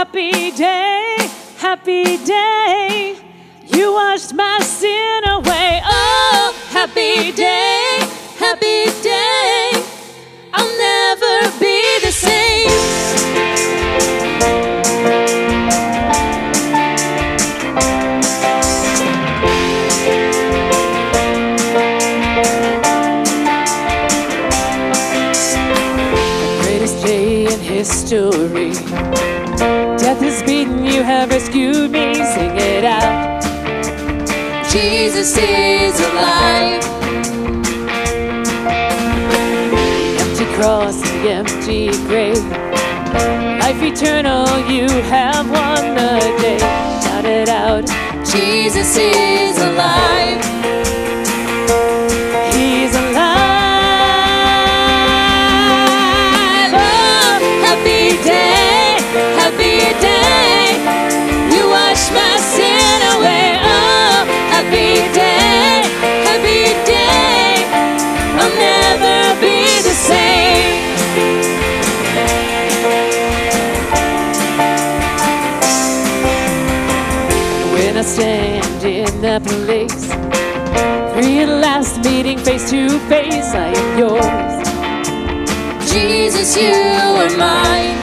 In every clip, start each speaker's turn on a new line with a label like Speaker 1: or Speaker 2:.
Speaker 1: happy day, happy day. You washed my sin away. Oh, happy day, happy day. Have rescued me. Sing it out. Jesus is alive. The empty cross, the empty grave. Life eternal, you have won the day. Shout it out. Jesus is alive. To face, am yours. Jesus, you are mine.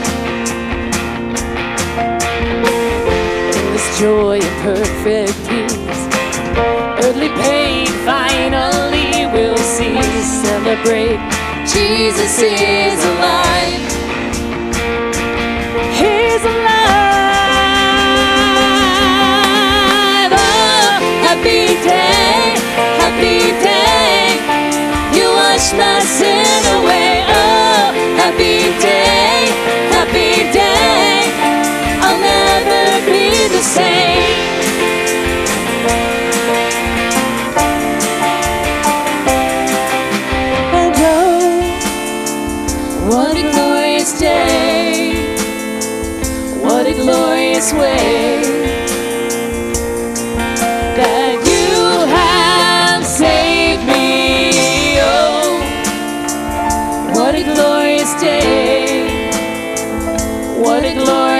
Speaker 1: Endless joy and perfect peace. Earthly pain finally will cease. Celebrate. Jesus is alive. My sin away. Oh, happy day, happy day. I'll never be the same. Oh, what a glorious day. What a glorious way What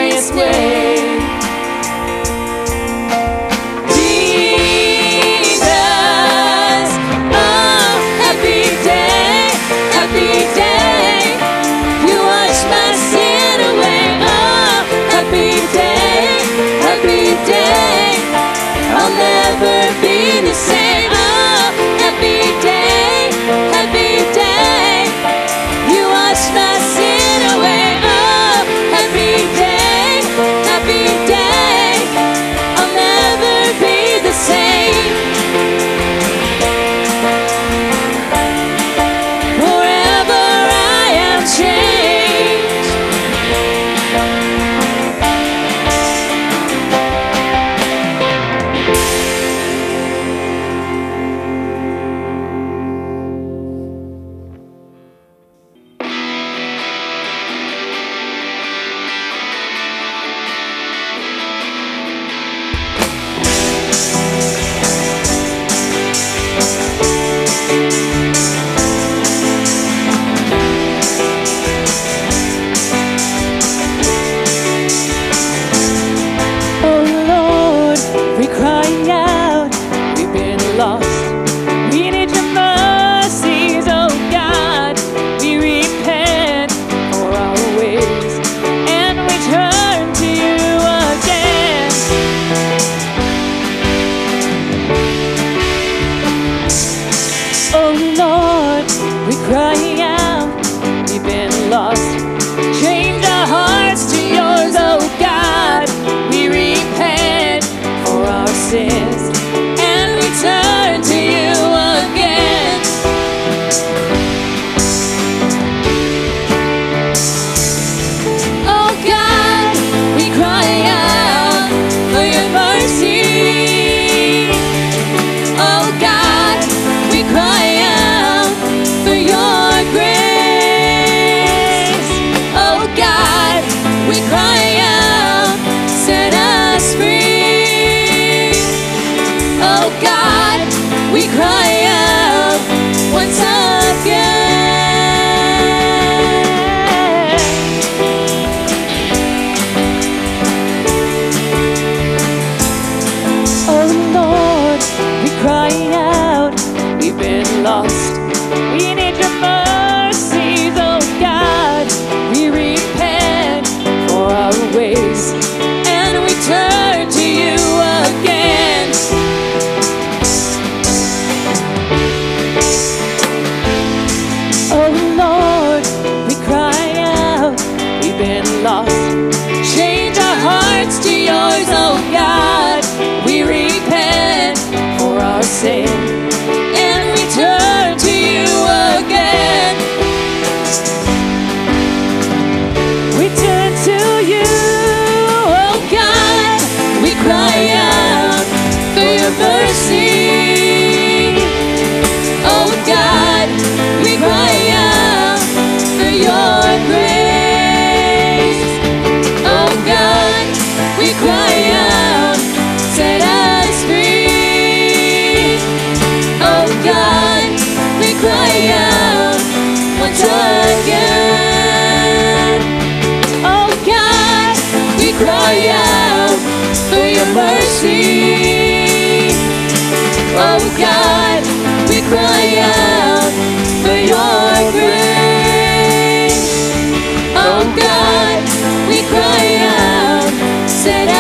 Speaker 1: será.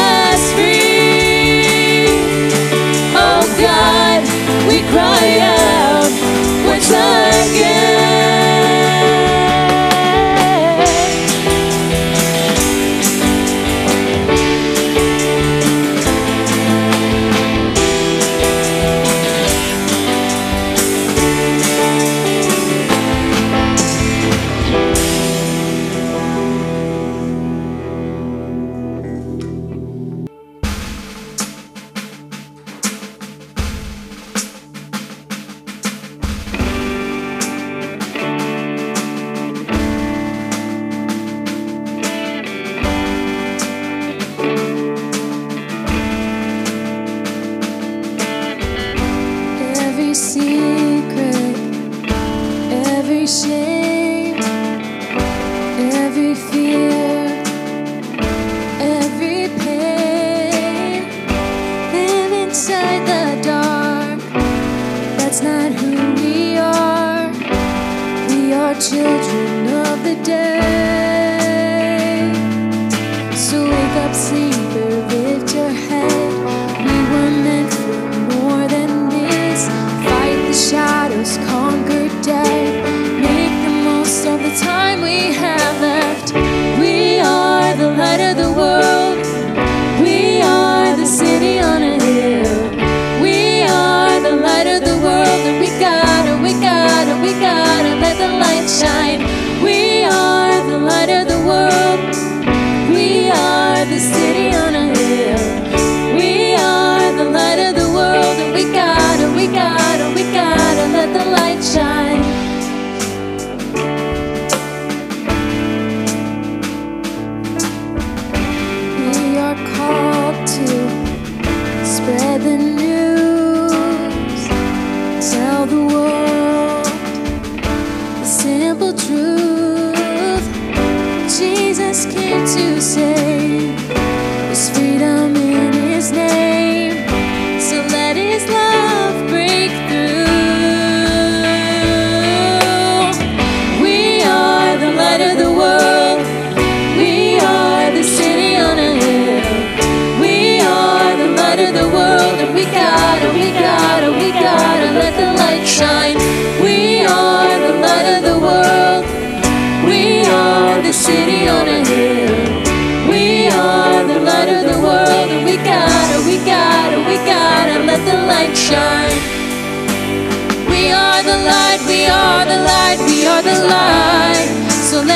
Speaker 1: faces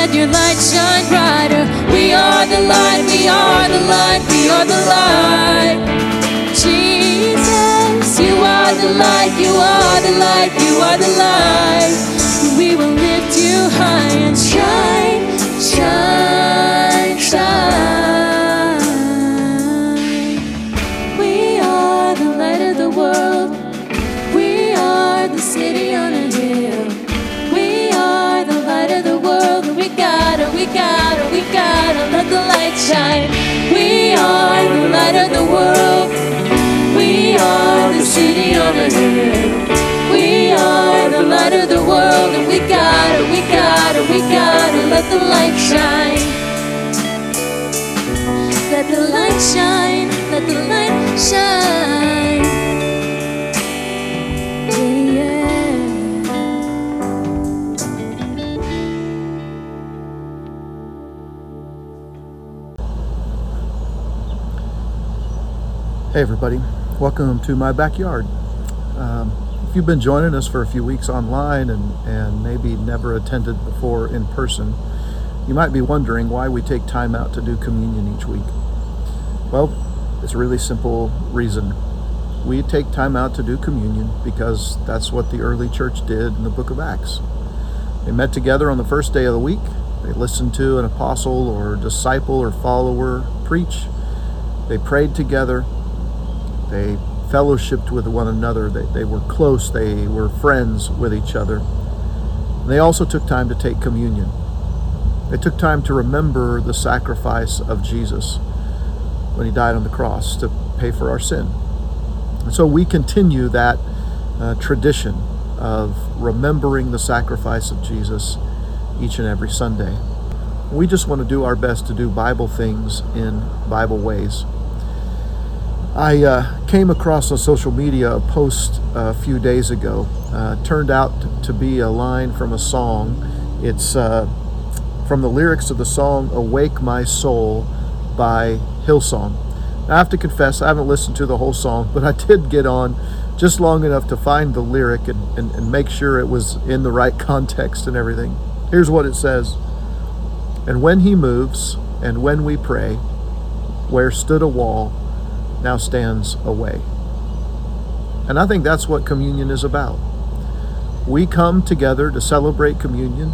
Speaker 1: let your light shine brighter. We are the light, we are the light, we are the light. Jesus, you are the light, you are the light, you are the light. We will lift you high and shine, shine, shine. Shine. We are the light of the world. We are the city on a hill. We are the light of the world. And we gotta, we gotta, we gotta let the light shine. Let the light shine, let the light shine.
Speaker 2: Everybody. Welcome to my backyard. Um, if you've been joining us for a few weeks online and, and maybe never attended before in person, you might be wondering why we take time out to do communion each week. Well, it's a really simple reason. We take time out to do communion because that's what the early church did in the book of Acts. They met together on the first day of the week. They listened to an apostle or disciple or follower preach. They prayed together. They fellowshipped with one another. They, they were close. They were friends with each other. They also took time to take communion. They took time to remember the sacrifice of Jesus when he died on the cross to pay for our sin. And so we continue that uh, tradition of remembering the sacrifice of Jesus each and every Sunday. We just want to do our best to do Bible things in Bible ways. I uh, came across on social media a post a few days ago. Uh, turned out to be a line from a song. It's uh, from the lyrics of the song Awake My Soul by Hillsong. I have to confess, I haven't listened to the whole song, but I did get on just long enough to find the lyric and, and, and make sure it was in the right context and everything. Here's what it says And when he moves, and when we pray, where stood a wall, now stands away. And I think that's what communion is about. We come together to celebrate communion,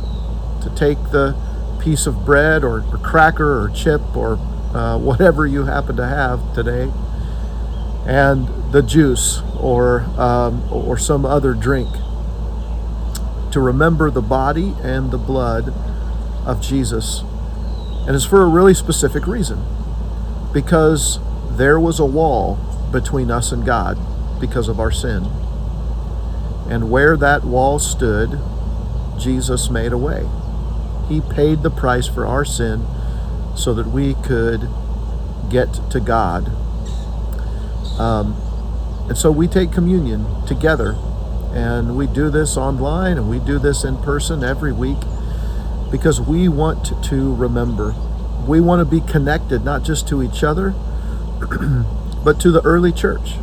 Speaker 2: to take the piece of bread or, or cracker or chip or uh, whatever you happen to have today, and the juice or um, or some other drink to remember the body and the blood of Jesus, and it's for a really specific reason, because there was a wall between us and God because of our sin, and where that wall stood, Jesus made a way. He paid the price for our sin so that we could get to God. Um, and so we take communion together, and we do this online and we do this in person every week because we want to remember. We want to be connected not just to each other, but to the early church.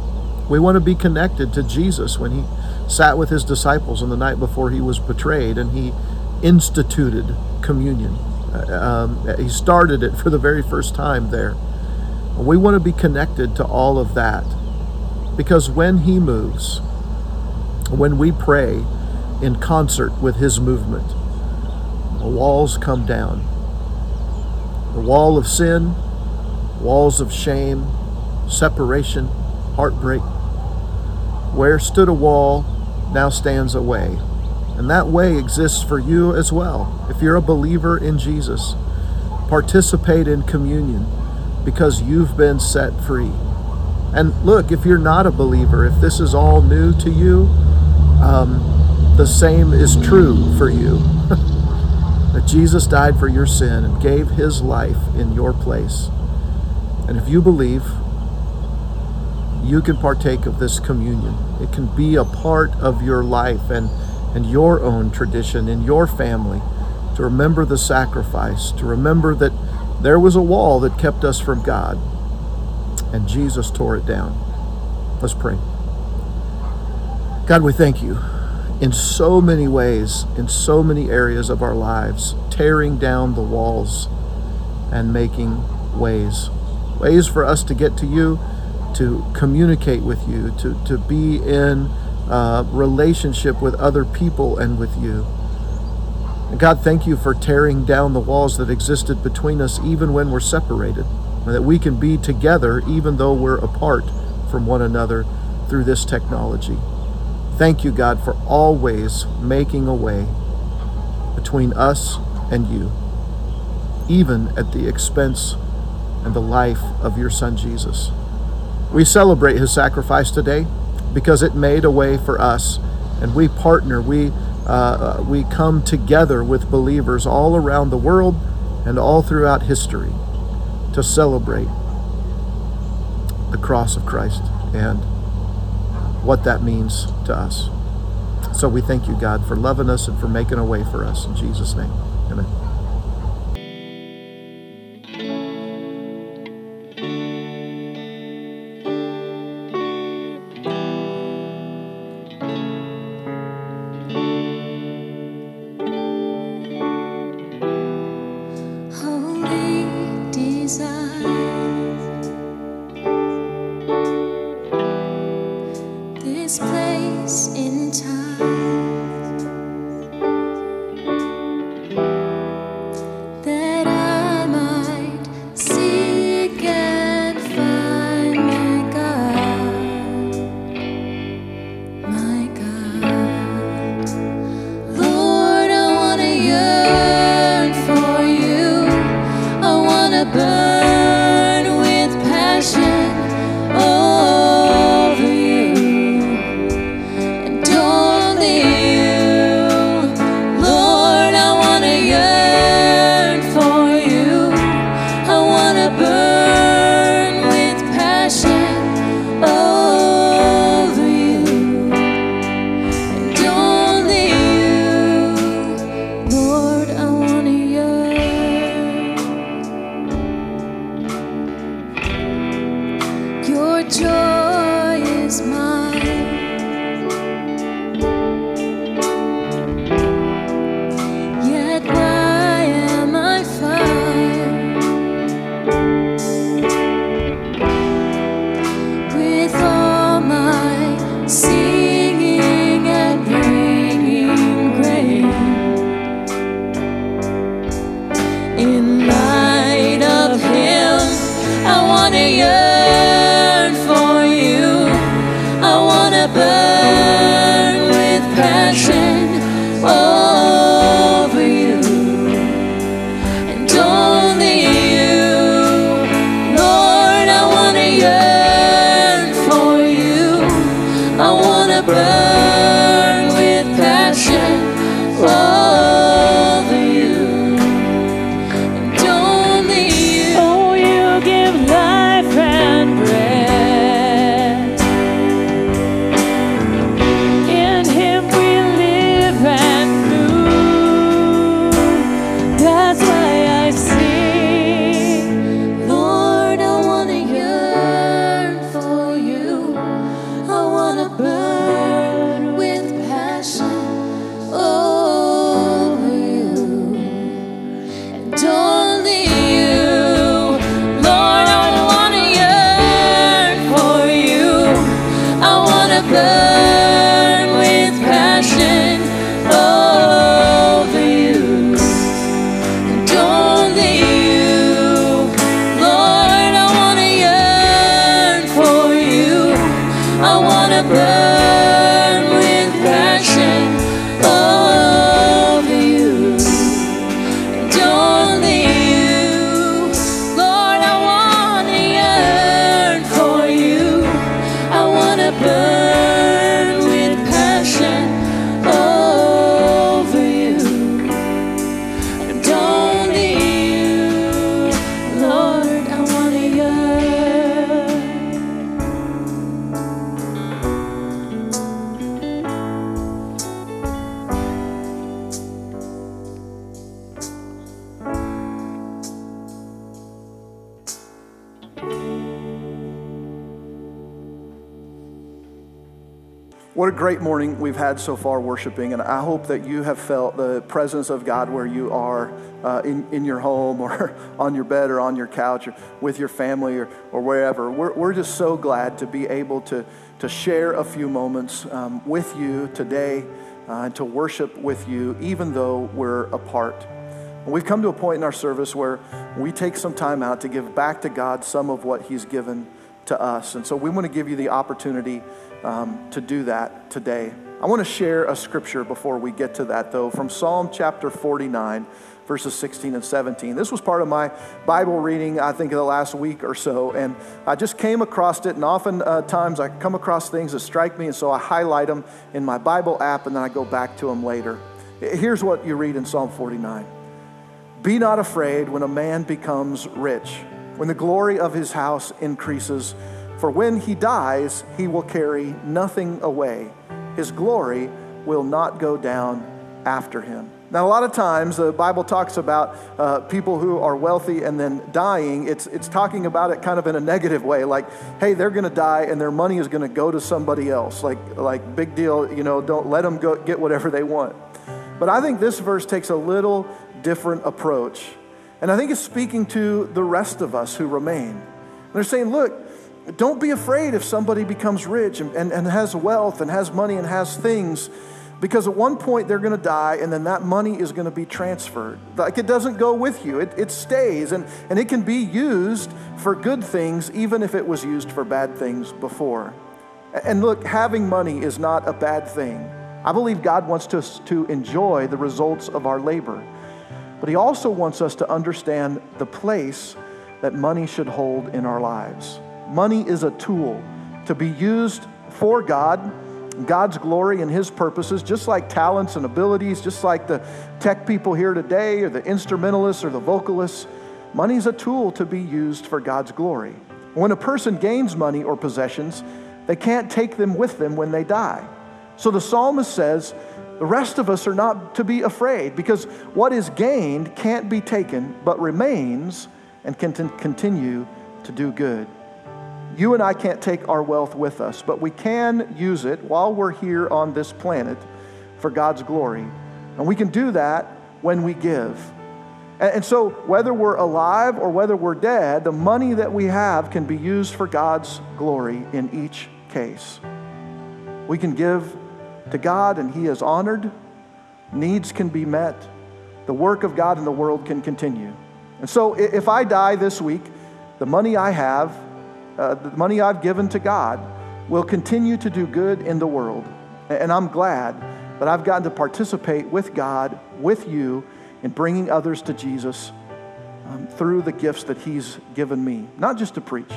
Speaker 2: We want to be connected to Jesus when he sat with his disciples on the night before he was betrayed and he instituted communion. Uh, um, he started it for the very first time there. We want to be connected to all of that because when he moves, when we pray in concert with his movement, the walls come down. The wall of sin, walls of shame, separation, heartbreak. Where stood a wall, now stands a way. And that way exists for you as well. If you're a believer in Jesus, participate in communion because you've been set free. And look, if you're not a believer, if this is all new to you, um, the same is true for you. that Jesus died for your sin and gave his life in your place. And if you believe, you can partake of this communion. It can be a part of your life and, and your own tradition in your family to remember the sacrifice, to remember that there was a wall that kept us from God, and Jesus tore it down. Let's pray. God, we thank you in so many ways, in so many areas of our lives, tearing down the walls and making ways. Ways for us to get to you to communicate with you, to, to be in uh, relationship with other people and with you. And God, thank you for tearing down the walls that existed between us even when we're separated, and that we can be together even though we're apart from one another through this technology. Thank you, God, for always making a way between us and you, even at the expense and the life of your Son Jesus. We celebrate his sacrifice today because it made a way for us, and we partner, we, uh, we come together with believers all around the world and all throughout history to celebrate the cross of Christ and what that means to us. So we thank you, God, for loving us and for making a way for us. In Jesus' name, amen. So far worshiping, and I hope that you have felt the presence of God where you are uh, in, in your home or on your bed or on your couch or with your family or, or wherever. We're, we're just so glad to be able to, to share a few moments um, with you today uh, and to worship with you, even though we're apart. We've come to a point in our service where we take some time out to give back to God some of what He's given to us. And so we want to give you the opportunity um, to do that today. I want to share a scripture before we get to that, though, from Psalm chapter 49, verses 16 and 17. This was part of my Bible reading, I think, in the last week or so, and I just came across it. And often uh, times I come across things that strike me, and so I highlight them in my Bible app, and then I go back to them later. Here's what you read in Psalm 49 Be not afraid when a man becomes rich, when the glory of his house increases for when he dies, he will carry nothing away. His glory will not go down after him. Now, a lot of times the Bible talks about uh, people who are wealthy and then dying. It's, it's talking about it kind of in a negative way, like, hey, they're going to die and their money is going to go to somebody else. Like, like, big deal, you know, don't let them go get whatever they want. But I think this verse takes a little different approach. And I think it's speaking to the rest of us who remain. they're saying, look, don't be afraid if somebody becomes rich and, and, and has wealth and has money and has things, because at one point they're going to die and then that money is going to be transferred. Like it doesn't go with you, it, it stays and, and it can be used for good things even if it was used for bad things before. And look, having money is not a bad thing. I believe God wants us to enjoy the results of our labor, but He also wants us to understand the place that money should hold in our lives. Money is a tool to be used for God, God's glory and His purposes, just like talents and abilities, just like the tech people here today, or the instrumentalists or the vocalists. Money is a tool to be used for God's glory. When a person gains money or possessions, they can't take them with them when they die. So the psalmist says, the rest of us are not to be afraid because what is gained can't be taken, but remains and can continue to do good. You and I can't take our wealth with us, but we can use it while we're here on this planet for God's glory. And we can do that when we give. And so, whether we're alive or whether we're dead, the money that we have can be used for God's glory in each case. We can give to God, and He is honored. Needs can be met. The work of God in the world can continue. And so, if I die this week, the money I have uh, the money I've given to God will continue to do good in the world. And I'm glad that I've gotten to participate with God, with you, in bringing others to Jesus um, through the gifts that He's given me. Not just to preach,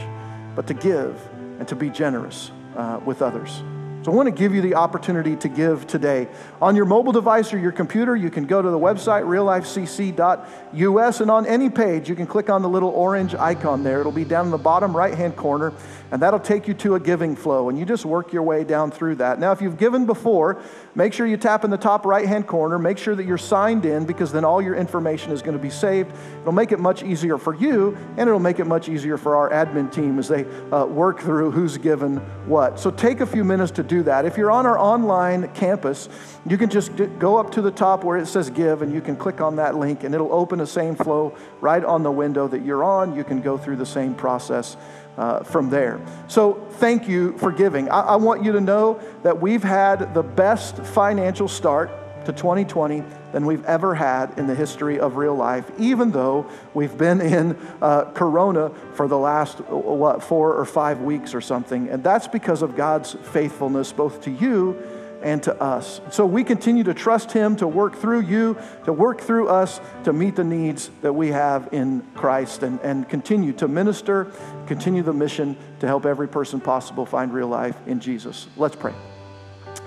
Speaker 2: but to give and to be generous uh, with others. So I want to give you the opportunity to give today. On your mobile device or your computer, you can go to the website, reallifecc.us, and on any page, you can click on the little orange icon there. It'll be down in the bottom right hand corner, and that'll take you to a giving flow, and you just work your way down through that. Now, if you've given before, make sure you tap in the top right hand corner. Make sure that you're signed in because then all your information is going to be saved. It'll make it much easier for you, and it'll make it much easier for our admin team as they uh, work through who's given what. So take a few minutes to do that. If you're on our online campus, you can just go up to the top where it says give and you can click on that link and it'll open the same flow right on the window that you're on. You can go through the same process uh, from there. So, thank you for giving. I, I want you to know that we've had the best financial start to 2020 than we've ever had in the history of real life, even though we've been in uh, Corona for the last, what, four or five weeks or something. And that's because of God's faithfulness both to you and to us. So we continue to trust Him to work through you, to work through us, to meet the needs that we have in Christ, and, and continue to minister, continue the mission to help every person possible find real life in Jesus. Let's pray.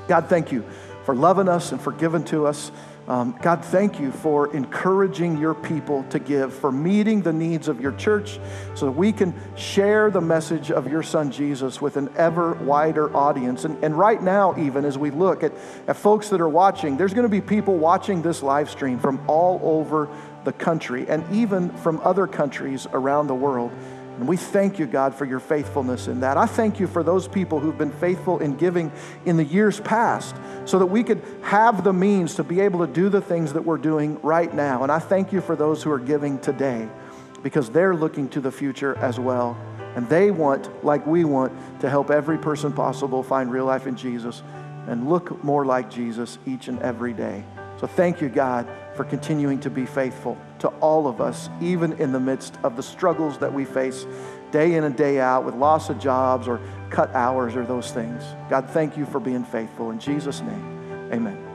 Speaker 2: God, thank you for loving us and for giving to us. Um, God, thank you for encouraging your people to give, for meeting the needs of your church so that we can share the message of your son Jesus with an ever wider audience. And, and right now, even as we look at, at folks that are watching, there's going to be people watching this live stream from all over the country and even from other countries around the world. And we thank you, God, for your faithfulness in that. I thank you for those people who've been faithful in giving in the years past so that we could have the means to be able to do the things that we're doing right now. And I thank you for those who are giving today because they're looking to the future as well. And they want, like we want, to help every person possible find real life in Jesus and look more like Jesus each and every day. So thank you, God, for continuing to be faithful to all of us, even in the midst of the struggles that we face day in and day out with loss of jobs or cut hours or those things. God, thank you for being faithful. In Jesus' name, amen.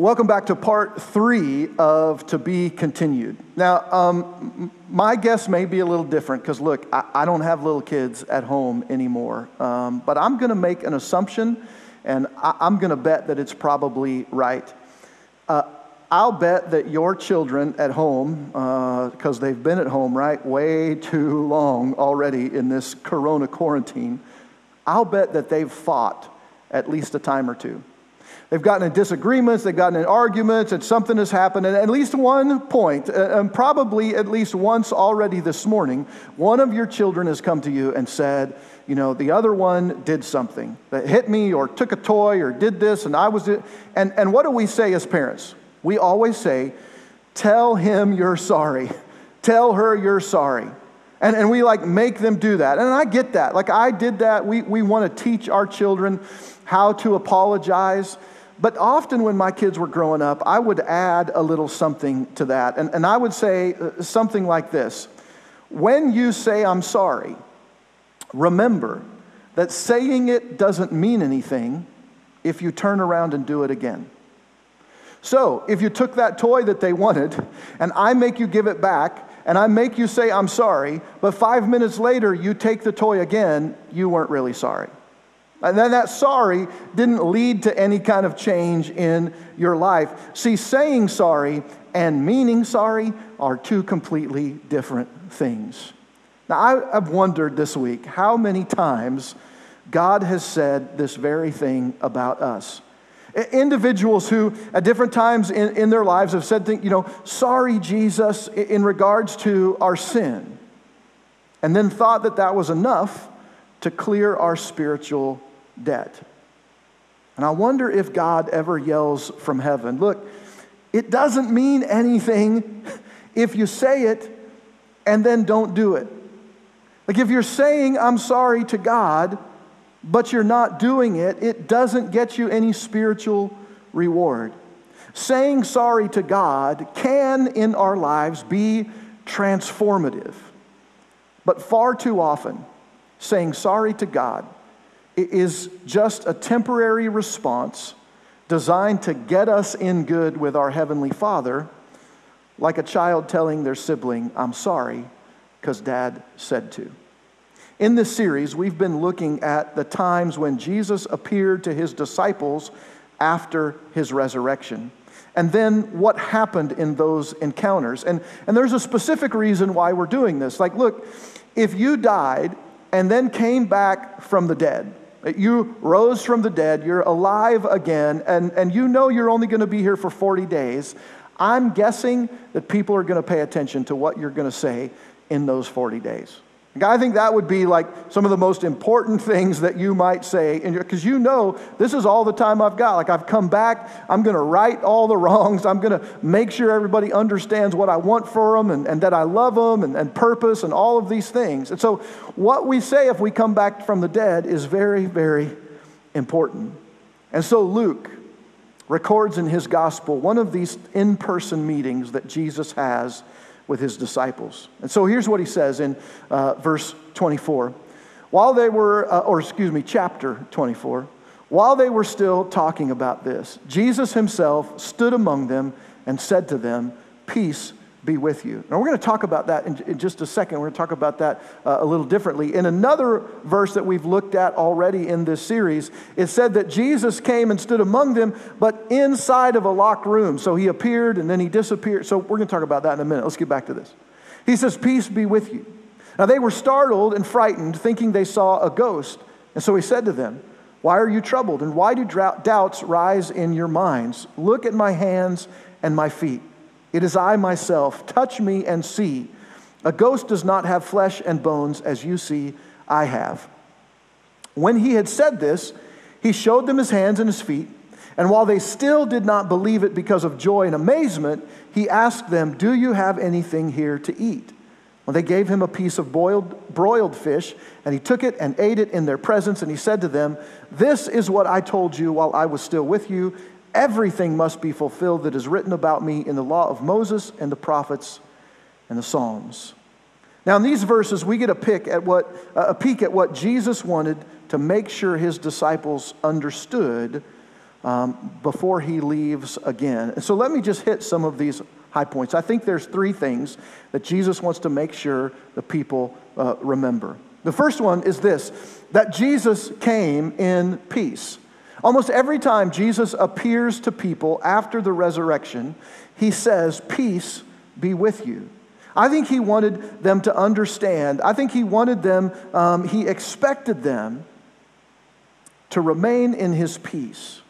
Speaker 2: Welcome back to part three of To Be Continued. Now, um, my guess may be a little different because, look, I, I, don't have little kids at home anymore. Um, but I'm going to make an assumption, and I, am going to bet that it's probably right. Uh, I'll bet that your children at home, because uh, they've been at home, right, way too long already in this corona quarantine, I'll bet that they've fought at least a time or two. They've gotten in disagreements, they've gotten in arguments, and something has happened. And at least one uh, and probably at least once already this morning, one of your children has come to you and said, you know, the other one did something that hit me or took a toy or did this, and I was. And, and what do we say as parents? We always say, tell him you're sorry. Tell her you're sorry. And, and we like make them do that. And I get that. Like I did that. We, we want to teach our children how to apologize. But often when my kids were growing up, I would add a little something to that. And, and I would say uh, something like this When you say, I'm sorry, remember that saying it doesn't mean anything if you turn around and do it again. So, if you took that toy that they wanted and I make you give it back and I make you say, I'm sorry, but five minutes later you take the toy again, you weren't really sorry. And then that sorry didn't lead to any kind of change in your life. See, saying sorry and meaning sorry are two completely different things. Now, I've wondered this week how many times God has said this very thing about us. Individuals who, at different times in, in their lives, have said, you know, sorry, Jesus, in regards to our sin, and then thought that that was enough to clear our spiritual debt. And I wonder if God ever yells from heaven, look, it doesn't mean anything if you say it and then don't do it. Like if you're saying, I'm sorry to God, but you're not doing it, it doesn't get you any spiritual reward. Saying sorry to God can, in our lives, be transformative. But far too often, saying sorry to God is just a temporary response designed to get us in good with our Heavenly Father, like a child telling their sibling, I'm sorry, because dad said to. In this series, we've been looking at the times when Jesus appeared to his disciples after his resurrection. And then what happened in those encounters. And, and there's a specific reason why we're doing this. Like, look, if you died and then came back from the dead, you rose from the dead, you're alive again, and, and you know you're only going to be here for 40 days. I'm guessing that people are going to pay attention to what you're going to say in those 40 days. I think that would be like some of the most important things that you might say, because you know this is all the time I've got. Like I've come back, I'm going to right all the wrongs, I'm going to make sure everybody understands what I want for them and, and that I love them and, and purpose and all of these things. And so, what we say if we come back from the dead is very, very important. And so, Luke records in his gospel one of these in person meetings that Jesus has with his disciples. And so here's what he says in uh, verse 24. While they were, uh, or excuse me, chapter 24, while they were still talking about this, Jesus himself stood among them and said to them, Peace be with you. Now, we're going to talk about that in, in just a second. We're going to talk about that uh, a little differently. In another verse that we've looked at already in this series, it said that Jesus came and stood among them, but inside of a locked room. So he appeared and then he disappeared. So we're going to talk about that in a minute. Let's get back to this. He says, Peace be with you. Now, they were startled and frightened, thinking they saw a ghost. And so he said to them, Why are you troubled? And why do doubts rise in your minds? Look at my hands and my feet. It is I myself. Touch me and see. A ghost does not have flesh and bones as you see I have. When he had said this, he showed them his hands and his feet. And while they still did not believe it because of joy and amazement, he asked them, Do you have anything here to eat? Well, they gave him a piece of boiled, broiled fish, and he took it and ate it in their presence. And he said to them, This is what I told you while I was still with you. Everything must be fulfilled that is written about me in the law of Moses and the prophets and the Psalms. Now, in these verses, we get a, pick at what, a peek at what Jesus wanted to make sure his disciples understood um, before he leaves again. And so let me just hit some of these high points. I think there's three things that Jesus wants to make sure the people uh, remember. The first one is this that Jesus came in peace. Almost every time Jesus appears to people after the resurrection, he says, Peace be with you. I think he wanted them to understand. I think he wanted them, um, he expected them to remain in his peace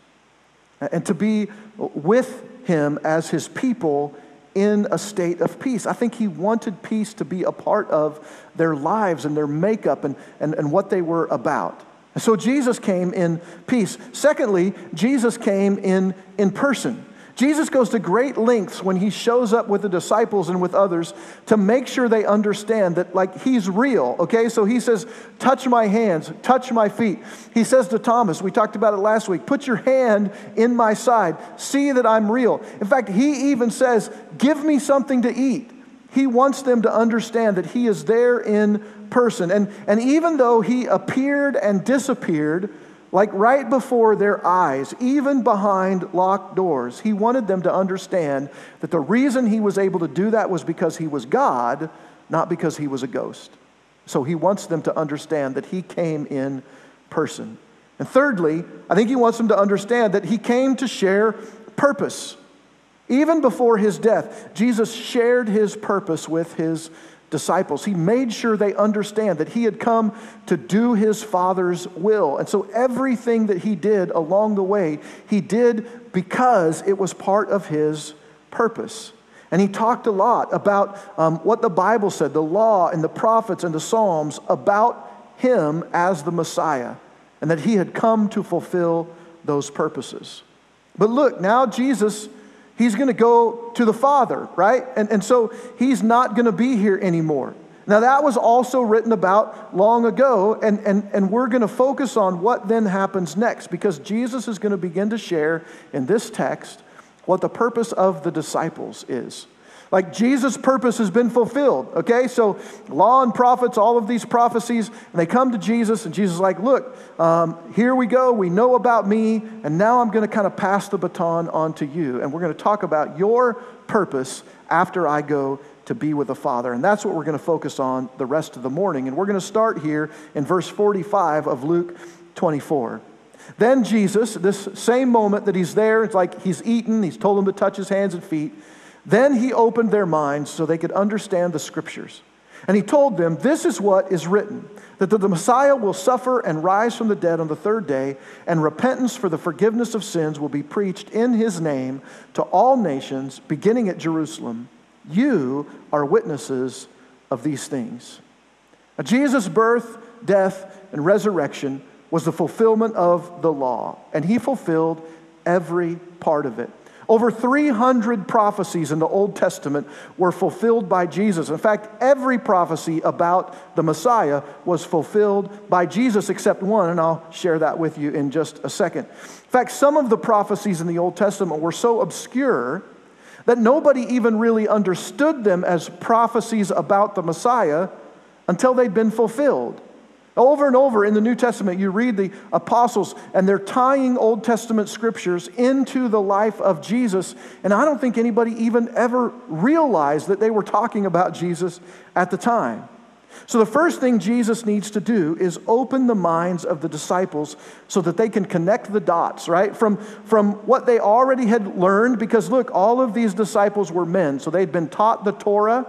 Speaker 2: and to be with him as his people in a state of peace. I think he wanted peace to be a part of their lives and their makeup and, and, and what they were about. So Jesus came in peace. Secondly, Jesus came in, in person. Jesus goes to great lengths when he shows up with the disciples and with others to make sure they understand that, like, he's real, okay? So he says, Touch my hands, touch my feet. He says to Thomas, we talked about it last week, put your hand in my side, see that I'm real. In fact, he even says, Give me something to eat. He wants them to understand that he is there in person. And, and even though he appeared and disappeared, like right before their eyes, even behind locked doors, he wanted them to understand that the reason he was able to do that was because he was God, not because he was a ghost. So he wants them to understand that he came in person. And thirdly, I think he wants them to understand that he came to share purpose. Even before his death, Jesus shared his purpose with his disciples. He made sure they understand that he had come to do his Father's will. And so everything that he did along the way, he did because it was part of his purpose. And he talked a lot about um, what the Bible said, the law and the prophets and the Psalms about him as the Messiah, and that he had come to fulfill those purposes. But look, now Jesus he's going to go to the Father, right? And, and so he's not going to be here anymore. Now, that was also written about long ago, and, and, and we're going to focus on what then happens next because Jesus is going to begin to share in this text what the purpose of the disciples is. Like Jesus' purpose has been fulfilled, okay? So, law and prophets, all of these prophecies, and they come to Jesus, and Jesus is like, Look, um, here we go. We know about me, and now I'm going to kind of pass the baton on to you. And we're going to talk about your purpose after I go to be with the Father. And that's what we're going to focus on the rest of the morning. And we're going to start here in verse 45 of Luke 24. Then Jesus, this same moment that he's there, it's like he's eaten, he's told them to touch his hands and feet. Then he opened their minds so they could understand the scriptures. And he told them, This is what is written that the Messiah will suffer and rise from the dead on the third day, and repentance for the forgiveness of sins will be preached in his name to all nations, beginning at Jerusalem. You are witnesses of these things. Now, Jesus' birth, death, and resurrection was the fulfillment of the law, and he fulfilled every part of it. Over 300 prophecies in the Old Testament were fulfilled by Jesus. In fact, every prophecy about the Messiah was fulfilled by Jesus except one, and I'll share that with you in just a second. In fact, some of the prophecies in the Old Testament were so obscure that nobody even really understood them as prophecies about the Messiah until they'd been fulfilled. Over and over in the New Testament, you read the apostles, and they're tying Old Testament scriptures into the life of Jesus. And I don't think anybody even ever realized that they were talking about Jesus at the time. So, the first thing Jesus needs to do is open the minds of the disciples so that they can connect the dots, right? From, from what they already had learned, because look, all of these disciples were men. So, they'd been taught the Torah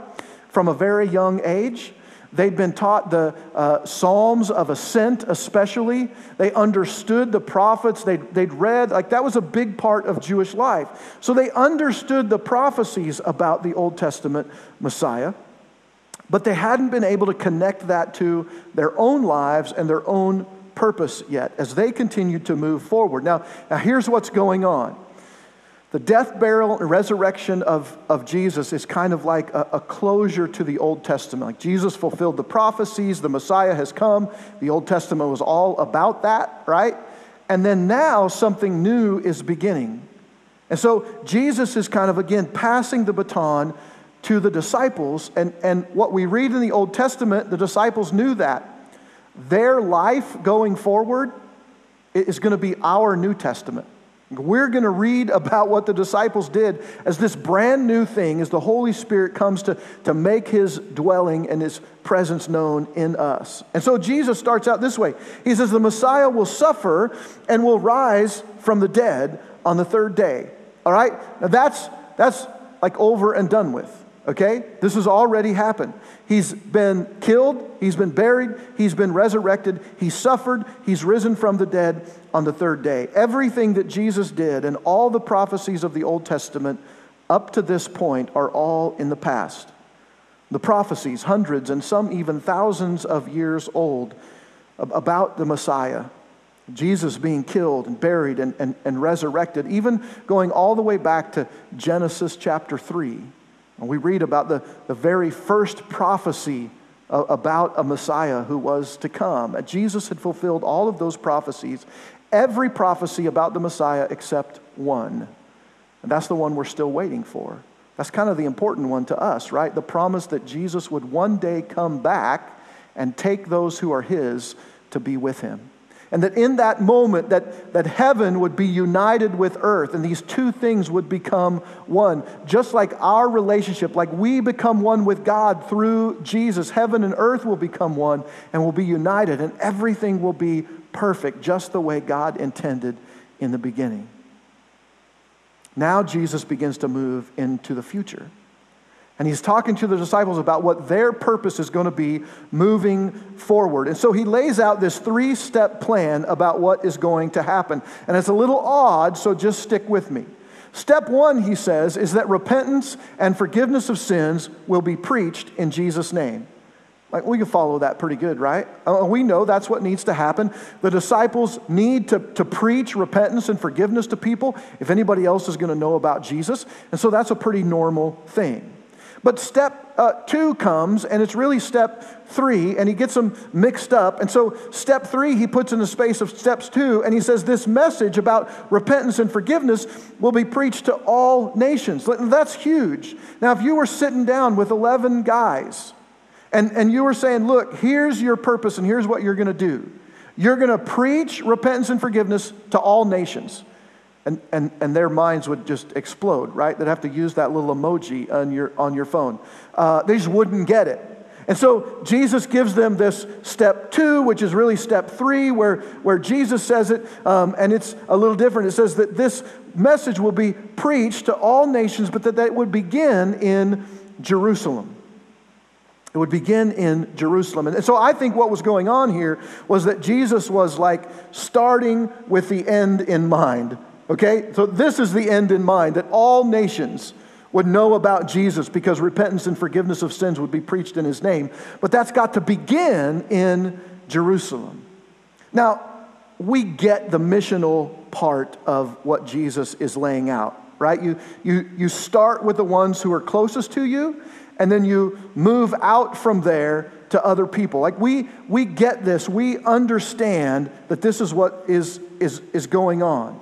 Speaker 2: from a very young age. They'd been taught the uh, Psalms of Ascent, especially. They understood the prophets. They'd, they'd read, like, that was a big part of Jewish life. So they understood the prophecies about the Old Testament Messiah but they hadn't been able to connect that to their own lives and their own purpose yet as they continued to move forward. Now, now here's what's going on. The death, burial, and resurrection of, of Jesus is kind of like a, a, closure to the Old Testament. Like Jesus fulfilled the prophecies, the Messiah has come. The Old Testament was all about that, right? And then now something new is beginning. And so Jesus is kind of, again, passing the baton to the disciples. And, and what we read in the Old Testament, the disciples knew that. Their life going forward is going to be our New Testament. We're going to read about what the disciples did as this brand new thing, as the Holy Spirit comes to, to make his dwelling and his presence known in us. And so Jesus starts out this way He says, The Messiah will suffer and will rise from the dead on the third day. All right? Now that's, that's like over and done with. Okay? This has already happened. He's been killed, he's been buried, he's been resurrected, he suffered, he's risen from the dead on the third day. Everything that Jesus did and all the prophecies of the Old Testament up to this point are all in the past. The prophecies, hundreds and some even thousands of years old, about the Messiah, Jesus being killed and buried and, and, and resurrected, even going all the way back to Genesis chapter 3. And we read about the, the very first prophecy about a Messiah who was to come. Jesus had fulfilled all of those prophecies, every prophecy about the Messiah except one. And that's the one we're still waiting for. That's kind of the important one to us, right? The promise that Jesus would one day come back and take those who are his to be with him. And that in that moment that, that heaven would be united with earth and these two things would become one. Just like our relationship, like we become one with God through Jesus, heaven and earth will become one and will be united and everything will be perfect just the way God intended in the beginning. Now Jesus begins to move into the future. And he's talking to the disciples about what their purpose is going to be moving forward. And so he lays out this three step plan about what is going to happen. And it's a little odd, so just stick with me. Step one, he says, is that repentance and forgiveness of sins will be preached in Jesus' name. Like we can follow that pretty good, right? Uh, we know that's what needs to happen. The disciples need to, to preach repentance and forgiveness to people if anybody else is going to know about Jesus. And so that's a pretty normal thing. But step uh, two comes, and it's really step three, and he gets them mixed up. And so, step three, he puts in the space of steps two, and he says, This message about repentance and forgiveness will be preached to all nations. That's huge. Now, if you were sitting down with 11 guys, and, and you were saying, Look, here's your purpose, and here's what you're going to do. You're going to preach repentance and forgiveness to all nations and, and, and their minds would just explode, right? They'd have to use that little emoji on your, on your phone. Uh, they just wouldn't get it. And so Jesus gives them this step two, which is really step three, where, where Jesus says it, um, and it's a little different. It says that this message will be preached to all nations, but that that would begin in Jerusalem. It would begin in Jerusalem. And so I think what was going on here was that Jesus was like starting with the end in mind Okay? So this is the end in mind that all nations would know about Jesus because repentance and forgiveness of sins would be preached in his name. But that's got to begin in Jerusalem. Now, we get the missional part of what Jesus is laying out, right? You, you, you start with the ones who are closest to you, and then you move out from there to other people. Like we, we get this, we understand that this is what is, is, is going on.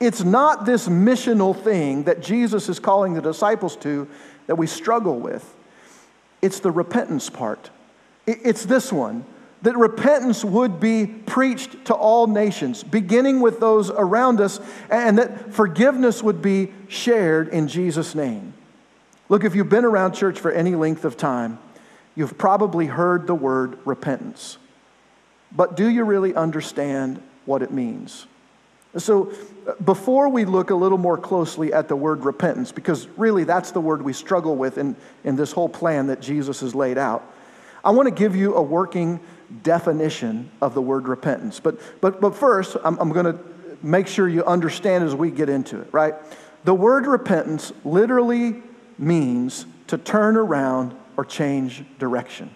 Speaker 2: It's not this missional thing that Jesus is calling the disciples to that we struggle with. It's the repentance part. It's this one that repentance would be preached to all nations, beginning with those around us, and that forgiveness would be shared in Jesus' name. Look, if you've been around church for any length of time, you've probably heard the word repentance. But do you really understand what it means? So, uh, before we look a little more closely at the word repentance, because really that's the word we struggle with in, in this whole plan that Jesus has laid out, I want to give you a working definition of the word repentance. But, but, but first, I'm, I'm going to make sure you understand as we get into it, right? The word repentance literally means to turn around or change direction.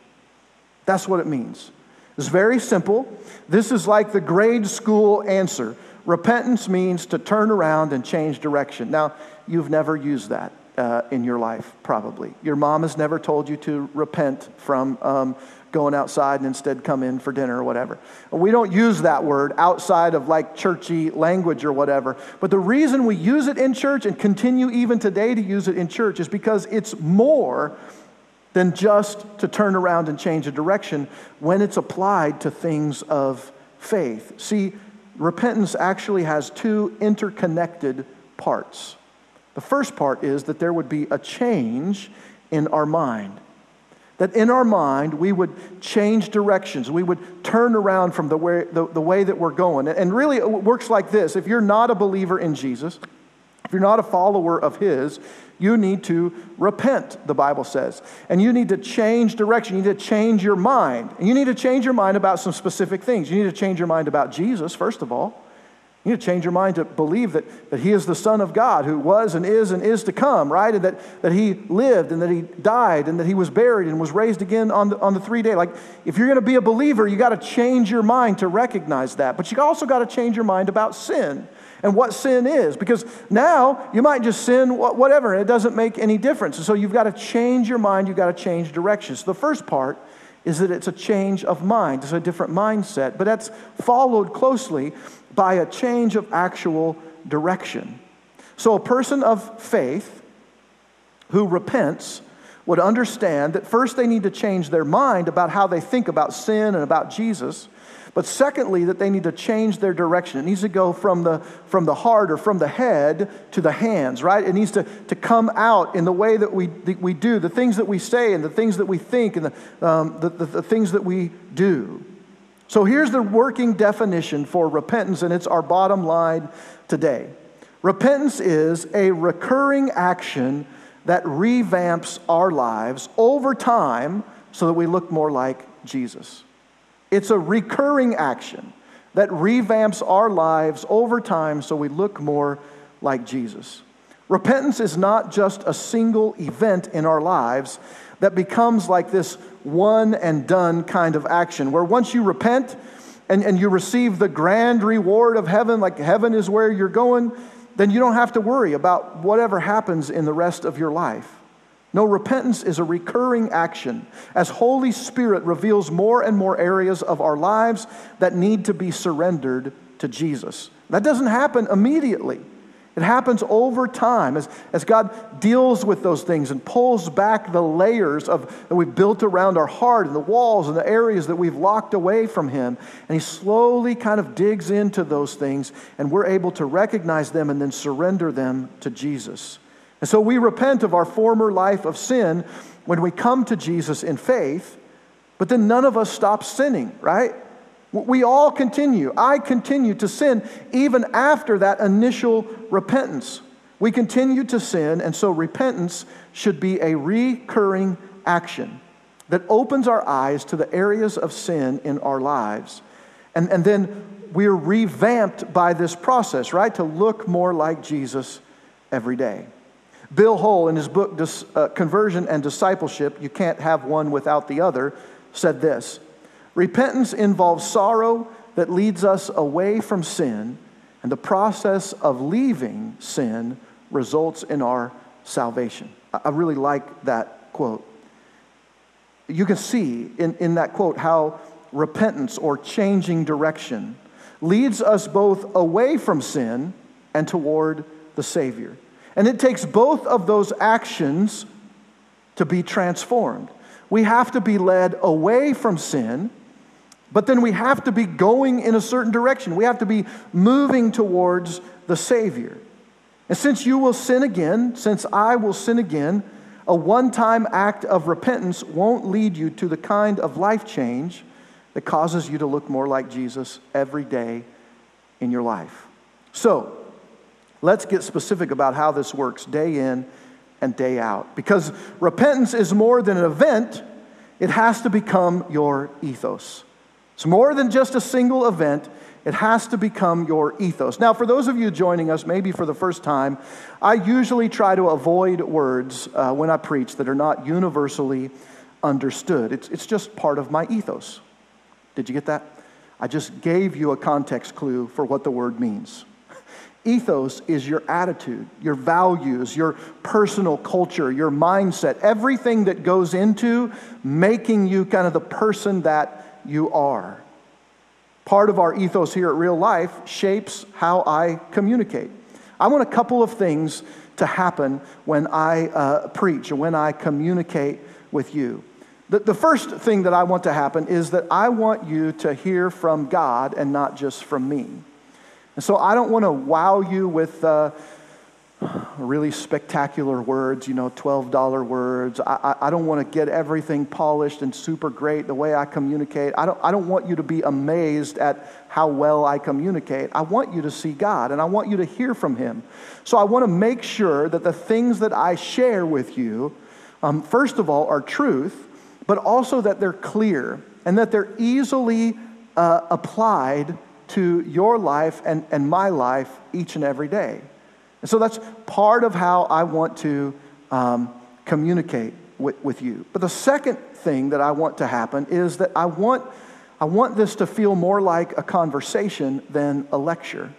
Speaker 2: That's what it means. It's very simple. This is like the grade school answer. Repentance means to turn around and change direction. Now, you've never used that uh, in your life, probably. Your mom has never told you to repent from um, going outside and instead come in for dinner or whatever. We don't use that word outside of like churchy language or whatever. But the reason we use it in church and continue even today to use it in church is because it's more than just to turn around and change a direction when it's applied to things of faith. See, repentance actually has two interconnected parts. The first part is that there would be a change in our mind. That in our mind, we would change directions. We would turn around from the way, the, the way that we're going. And really, it works like this if you're not a believer in Jesus, you're not a follower of His, you need to repent, the Bible says. And you need to change direction. You need to change your mind. And you need to change your mind about some specific things. You need to change your mind about Jesus, first of all. You need to change your mind to believe that, that He is the Son of God who was and is and is to come, right? And that, that He lived and that He died and that He was buried and was raised again on the, on the three day. Like, if you're going to be a believer, you got to change your mind to recognize that. But you also got to change your mind about sin and what sin is. Because now you might just sin whatever, and it doesn't make any difference. And so you've got to change your mind, you've got to change direction. So the first part is that it's a change of mind, it's a different mindset, but that's followed closely by a change of actual direction. So a person of faith who repents would understand that first they need to change their mind about how they think about sin and about Jesus. But secondly, that they need to change their direction. It needs to go from the, from the heart or from the head to the hands, right? It needs to, to come out in the way that we, that we do, the things that we say and the things that we think and the, um, the, the, the things that we do. So here's the working definition for repentance, and it's our bottom line today. Repentance is a recurring action that revamps our lives over time so that we look more like Jesus. It's a recurring action that revamps our lives over time so we look more like Jesus. Repentance is not just a single event in our lives that becomes like this one and done kind of action, where once you repent and, and you receive the grand reward of heaven, like heaven is where you're going, then you don't have to worry about whatever happens in the rest of your life. No, repentance is a recurring action as Holy Spirit reveals more and more areas of our lives that need to be surrendered to Jesus. That doesn't happen immediately. It happens over time as, as God deals with those things and pulls back the layers of, that we've built around our heart and the walls and the areas that we've locked away from Him. And He slowly kind of digs into those things, and we're able to recognize them and then surrender them to Jesus. And so we repent of our former life of sin when we come to Jesus in faith, but then none of us stop sinning, right? We all continue. I continue to sin even after that initial repentance. We continue to sin, and so repentance should be a recurring action that opens our eyes to the areas of sin in our lives. And, and then we're revamped by this process, right? To look more like Jesus every day. Bill Hull, in his book uh, Conversion and Discipleship, You Can't Have One Without the Other, said this Repentance involves sorrow that leads us away from sin, and the process of leaving sin results in our salvation. I really like that quote. You can see in, in that quote how repentance or changing direction leads us both away from sin and toward the Savior. And it takes both of those actions to be transformed. We have to be led away from sin But then we have to be going in a certain direction. We have to be moving towards the Savior. And since you will sin again, since I will sin again, a one time act of repentance won't lead you to the kind of life change that causes you to look more like Jesus every day in your life. So, let's get specific about how this works day in and day out. Because repentance is more than an event, it has to become your ethos. It's more than just a single event, it has to become your ethos. Now, for those of you joining us, maybe for the first time, I usually try to avoid words uh, when I preach that are not universally understood. It's, it's just part of my ethos. Did you get that? I just gave you a context clue for what the word means. Ethos is your attitude, your values, your personal culture, your mindset, everything that goes into making you kind of the person that you are. Part of our ethos here at Real Life shapes how I communicate. I want a couple of things to happen when I uh, preach and when I communicate with you. The, the first thing that I want to happen is that I want you to hear from God and not just from me. And so I don't want to wow you with. Uh, really spectacular words, you know, $12 words. I, I, I don't want to get everything polished and super great the way I communicate. I don't, I don't want you to be amazed at how well I communicate. I want you to see God and I want you to hear from Him. So I want to make sure that the things that I share with you, um, first of all, are truth, but also that they're clear and that they're easily uh, applied to your life and, and my life each and every day. And so that's part of how I want to um, communicate with, with you. But the second thing that I want to happen is that I want, I want this to feel more like a conversation than a lecture.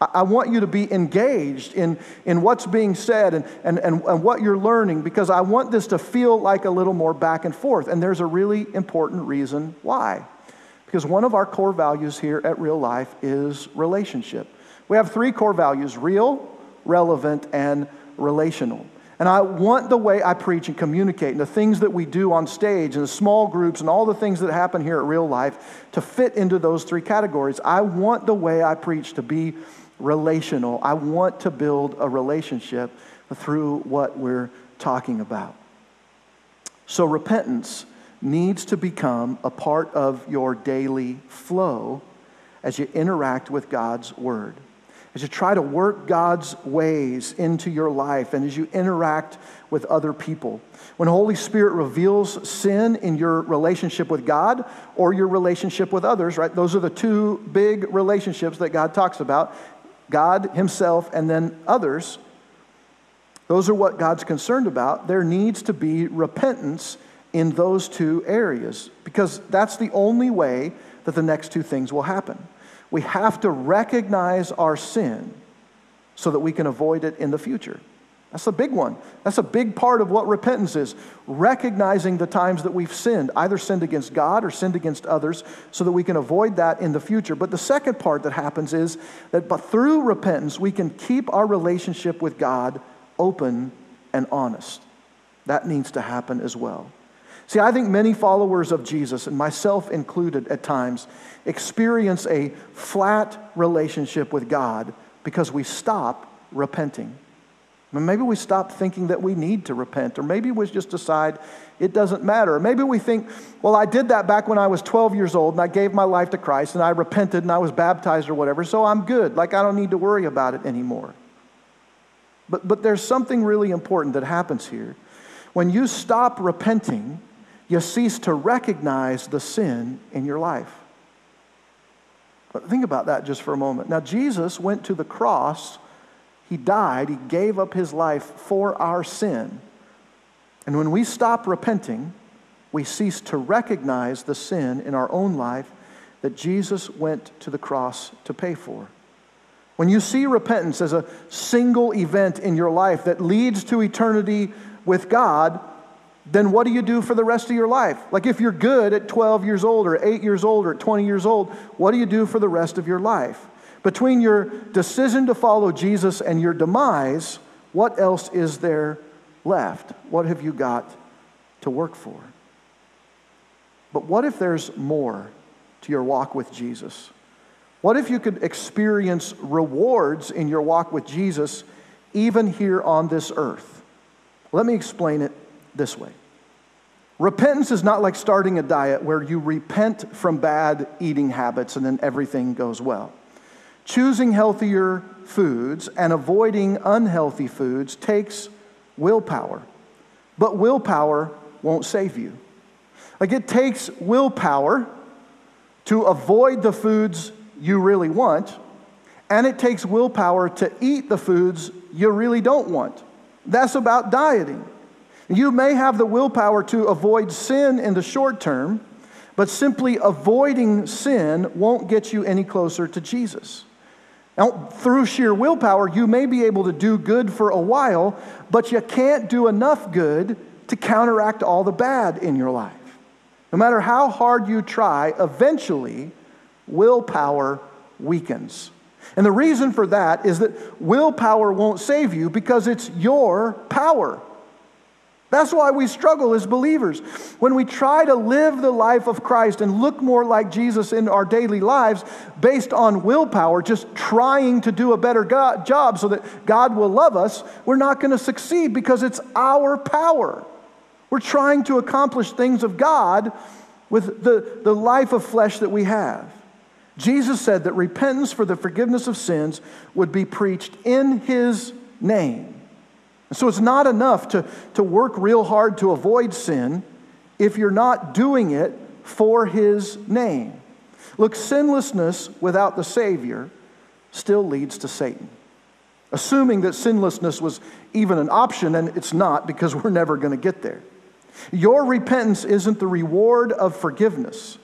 Speaker 2: I want you to be engaged in, in what's being said and, and, and, and, what you're learning because I want this to feel like a little more back and forth. And there's a really important reason why. Because one of our core values here at Real Life is relationship. We have three core values real, relevant, and relational. And I want the way I preach and communicate and the things that we do on stage and the small groups and all the things that happen here at real life to fit into those three categories. I want the way I preach to be relational. I want to build a relationship through what we're talking about. So, repentance needs to become a part of your daily flow as you interact with God's Word as you try to work God's ways into your life and as you interact with other people. When Holy Spirit reveals sin in your relationship with God or your relationship with others, right? Those are the two big relationships that God talks about God Himself and then others. Those are what God's concerned about. There needs to be repentance in those two areas because that's the only way that the next two things will happen. We have to recognize our sin so that we can avoid it in the future. That's a big one. That's a big part of what repentance is. Recognizing the times that we've sinned, either sinned against God or sinned against others, so that we can avoid that in the future. But the second part that happens is that but through repentance, we can keep our relationship with God open and honest. That needs to happen as well. See, I think many followers of Jesus, and myself included at times, experience a flat relationship with God because we stop repenting. maybe we stop thinking that we need to repent, or maybe we just decide it doesn't matter. Maybe we think, well, I did that back when I was 12 years old and I gave my life to Christ and I repented and I was baptized or whatever, so I'm good. Like I don't need to worry about it anymore. But, but there's something really important that happens here. When you stop repenting, you cease to recognize the sin in your life. But think about that just for a moment. Now, Jesus went to the cross, he died, he gave up his life for our sin. And when we stop repenting, we cease to recognize the sin in our own life that Jesus went to the cross to pay for. When you see repentance as a single event in your life that leads to eternity with God, then what do you do for the rest of your life? Like if you're good at 12 years old or 8 years old or 20 years old, what do you do for the rest of your life? Between your decision to follow Jesus and your demise, what else is there left? What have you got to work for? But what if there's more to your walk with Jesus? What if you could experience rewards in your walk with Jesus even here on this earth? Let me explain it this way. Repentance is not like starting a diet where you repent from bad eating habits and then everything goes well. Choosing healthier foods and avoiding unhealthy foods takes willpower. But willpower won't save you. Like it takes willpower to avoid the foods you really want, and it takes willpower to eat the foods you really don't want. That's about dieting. You may have the willpower to avoid sin in the short term, but simply avoiding sin won't get you any closer to Jesus. Now, through sheer willpower, you may be able to do good for a while, but you can't do enough good to counteract all the bad in your life. No matter how hard you try, eventually, willpower weakens. And the reason for that is that willpower won't save you because it's your power. That's why we struggle as believers. When we try to live the life of Christ and look more like Jesus in our daily lives based on willpower, just trying to do a better God, job so that God will love us, we're not going to succeed because it's our power. We're trying to accomplish things of God with the, the life of flesh that we have. Jesus said that repentance for the forgiveness of sins would be preached in his name. So it's not enough to, to work real hard to avoid sin if you're not doing it for his name. Look, sinlessness without the Savior still leads to Satan. Assuming that sinlessness was even an option, and it's not because we're never going to get there. Your repentance isn't the reward of forgiveness,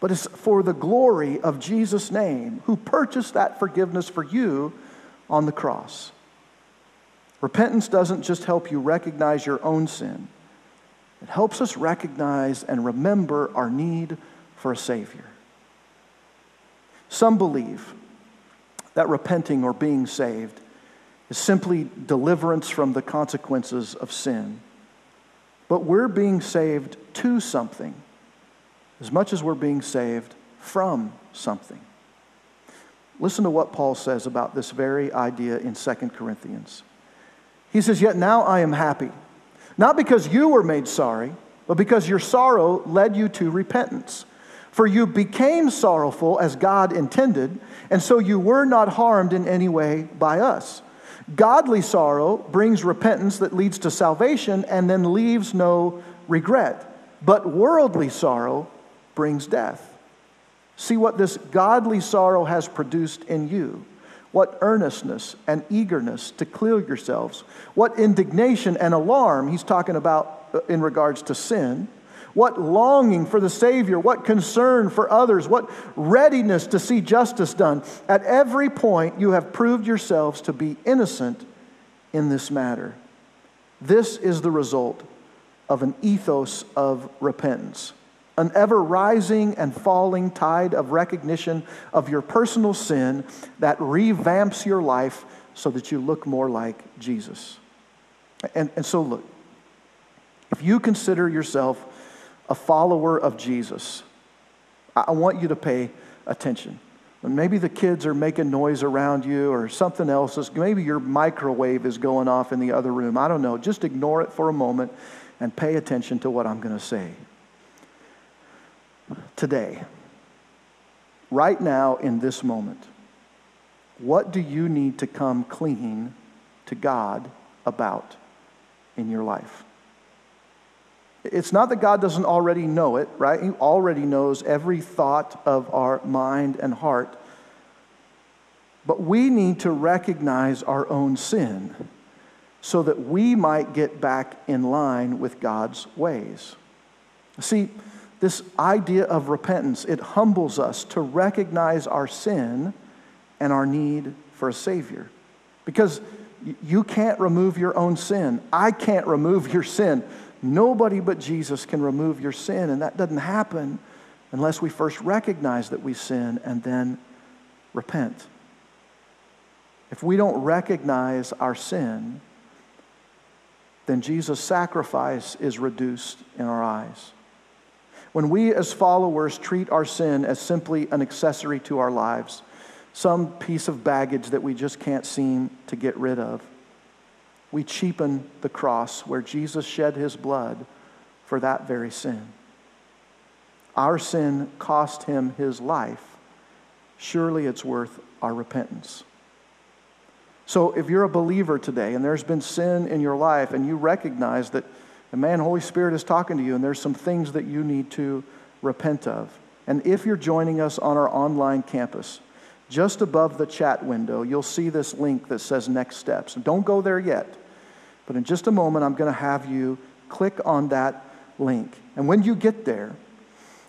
Speaker 2: but it's for the glory of Jesus' name, who purchased that forgiveness for you on the cross. Repentance doesn't just help you recognize your own sin, it helps us recognize and remember our need for a Savior. Some believe that repenting or being saved is simply deliverance from the consequences of sin. But we're being saved to something as much as we're being saved from something. Listen to what Paul says about this very idea in 2 Corinthians. He says, Yet now I am happy, not because you were made sorry, but because your sorrow led you to repentance. For you became sorrowful as God intended, and so you were not harmed in any way by us. Godly sorrow brings repentance that leads to salvation and then leaves no regret. But worldly sorrow brings death. See what this godly sorrow has produced in you. What earnestness and eagerness to clear yourselves. What indignation and alarm he's talking about uh, in regards to sin what longing for the Savior, what concern for others, what readiness to see justice done. At every point, you have proved yourselves to be innocent in this matter. This is the result of an ethos of repentance, an ever rising and falling tide of recognition of your personal sin that revamps your life so that you look more like Jesus. And, and so, look, if you consider yourself a follower of Jesus, I want you to pay attention. Maybe the kids are making noise around you or something else. Is, maybe your microwave is going off in the other room. I don't know. Just ignore it for a moment and pay attention to what I'm going to say. Today, right now in this moment, what do you need to come clean to God about in your life? It's not that God doesn't already know it, right? He already knows every thought of our mind and heart. But we need to recognize our own sin so that we might get back in line with God's ways. See, this idea of repentance, it humbles us to recognize our sin and our need for a Savior. Because you can't remove your own sin. I can't remove your sin. Nobody but Jesus can remove your sin, and that doesn't happen unless we first recognize that we sin and then repent. If we don't recognize our sin, then Jesus' sacrifice is reduced in our eyes. When we as followers treat our sin as simply an accessory to our lives, some piece of baggage that we just can't seem to get rid of. We cheapen the cross where Jesus shed his blood for that very sin. Our sin cost him his life. Surely it's worth our repentance. So, if you're a believer today and there's been sin in your life and you recognize that the man, Holy Spirit, is talking to you and there's some things that you need to repent of, and if you're joining us on our online campus, just above the chat window, you'll see this link that says Next Steps. Don't go there yet, but in just a moment, I'm going to have you click on that link. And when you get there,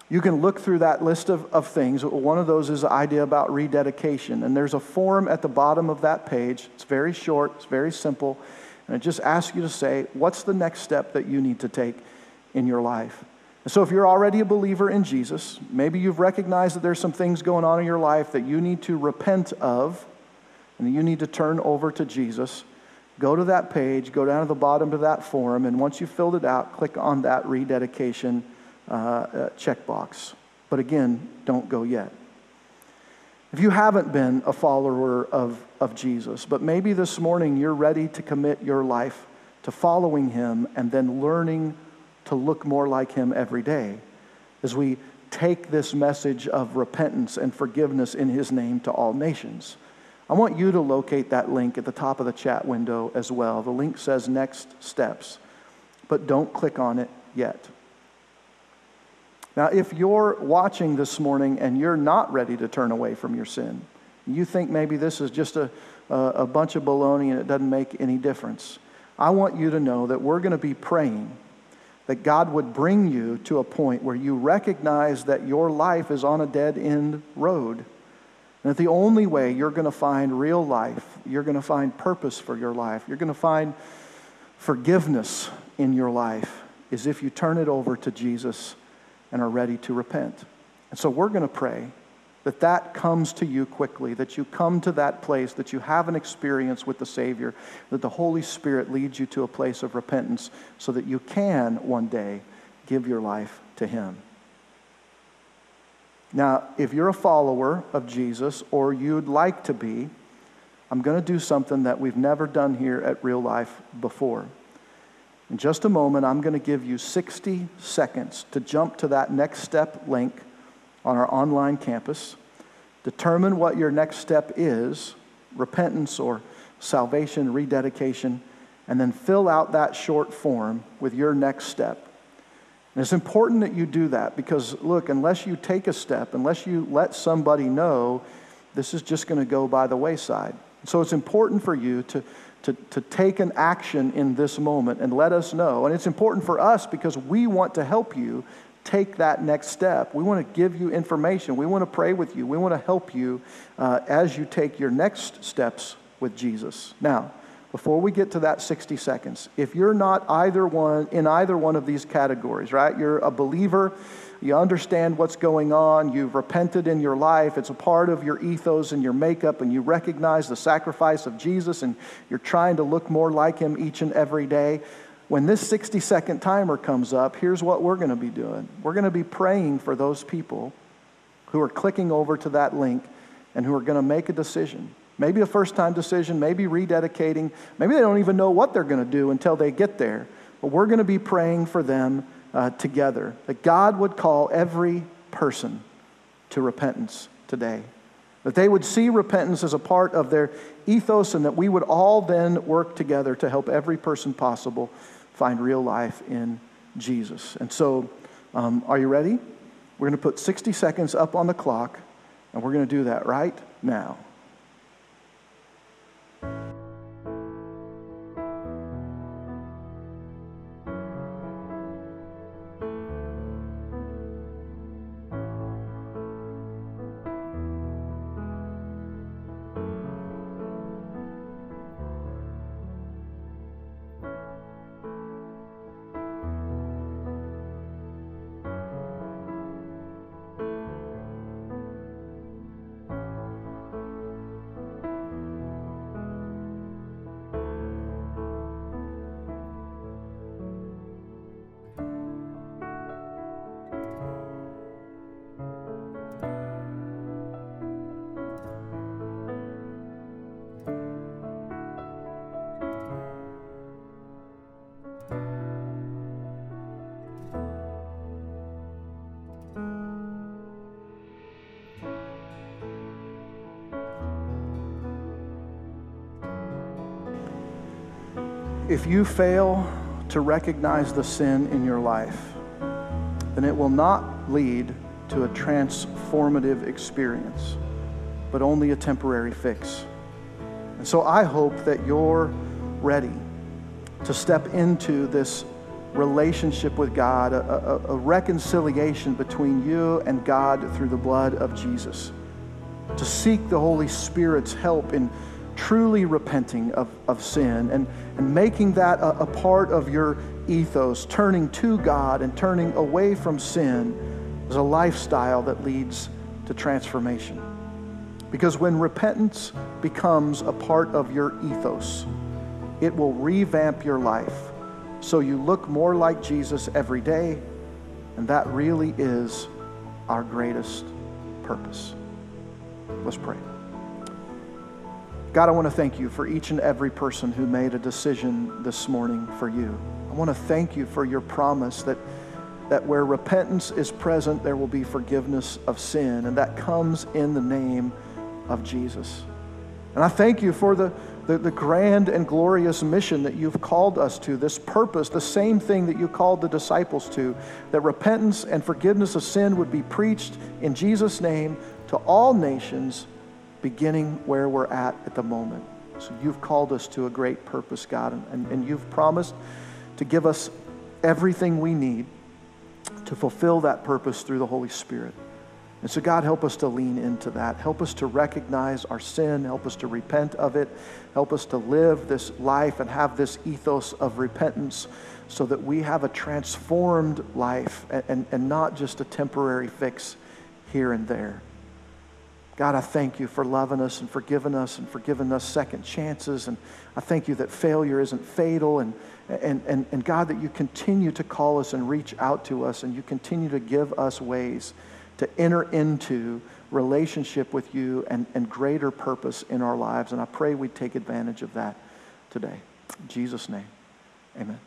Speaker 2: you can look through that list of, of things. One of those is the idea about rededication. And there's a form at the bottom of that page. It's very short, it's very simple. And it just asks you to say, what's the next step that you need to take in your life? And so, if you're already a believer in Jesus, maybe you've recognized that there's some things going on in your life that you need to repent of and you need to turn over to Jesus. Go to that page, go down to the bottom of that form, and once you've filled it out, click on that rededication uh, uh, checkbox. But again, don't go yet. If you haven't been a follower of, of Jesus, but maybe this morning you're ready to commit your life to following him and then learning to look more like him every day as we take this message of repentance and forgiveness in his name to all nations. I want you to locate that link at the top of the chat window as well. The link says next steps, but don't click on it yet. Now, if you're watching this morning and you're not ready to turn away from your sin, you think maybe this is just a, a, bunch of baloney and it doesn't make any difference, I want you to know that we're going to be praying that God would bring you to a point where you recognize that your life is on a dead end road. And that the only way you're going to find real life, you're going to find purpose for your life, you're going to find forgiveness in your life, is if you turn it over to Jesus and are ready to repent. And so we're going to pray that that comes to you quickly, that you come to that place, that you have an experience with the Savior, that the Holy Spirit leads you to a place of repentance so that you can one day give your life to Him. Now, if you're a follower of Jesus or you'd like to be, I'm going to do something that we've never done here at Real Life before. In just a moment, I'm going to give you 60 seconds to jump to that next step link on our online campus. Determine what your next step is repentance or salvation, rededication, and then fill out that short form with your next step. And it's important that you do that because, look, unless you take a step, unless you let somebody know, this is just going to go by the wayside. So it's important for you to to, to take an action in this moment and let us know. And it's important for us because we want to help you take that next step. We want to give you information. We want to pray with you. We want to help you uh, as you take your next steps with Jesus. Now, before we get to that 60 seconds, if you're not either one in either one of these categories, right? You're a believer you understand what's going on, you've repented in your life, it's a part of your ethos and your makeup, and you recognize the sacrifice of Jesus, and you're trying to look more like him each and every day. When this 60 second timer comes up, here's what we're going to be doing we're going to be praying for those people who are clicking over to that link and who are going to make a decision. Maybe a first time decision, maybe rededicating. Maybe they don't even know what they're going to do until they get there. But we're going to be praying for them uh, together. That God would call every person to repentance today. That they would see repentance as a part of their ethos and that we would all then work together to help every person possible find real life in Jesus. And so, um, are you ready? We're going to put 60 seconds up on the clock, and we're going to do that right now. If you fail to recognize the sin in your life, then it will not lead to a transformative experience, but only a temporary fix. And so I hope that you're ready to step into this relationship with God, a, a, a, reconciliation between you and God through the blood of Jesus. To seek the Holy Spirit's help in truly repenting of, of sin and, and making that a, a part of your ethos, turning to God and turning away from sin is a lifestyle that leads to transformation. Because when repentance becomes a part of your ethos, it will revamp your life so you look more like Jesus every day, and that really is our greatest purpose. Let's pray. God, I want to thank you for each and every person who made a decision this morning for you. I want to thank you for your promise that, that where repentance is present, there will be forgiveness of sin, and that comes in the name of Jesus. And I thank you for the, the, the, grand and glorious mission that you've called us to, this purpose, the same thing that you called the disciples to, that repentance and forgiveness of sin would be preached in Jesus' name to all nations, beginning where we're at at the moment. So you've called us to a great purpose, God, and, and, you've promised to give us everything we need to fulfill that purpose through the Holy Spirit. And so, God, help us to lean into that. Help us to recognize our sin. Help us to repent of it. Help us to live this life and have this ethos of repentance so that we have a transformed life and, and, and not just a temporary fix here and there. God, I thank you for loving us and forgiving us and forgiving us second chances. And I thank you that failure isn't fatal. And, and, and, and God, that you continue to call us and reach out to us and you continue to give us ways to enter into relationship with you and, and greater purpose in our lives. And I pray we take advantage of that today. In Jesus' name, amen.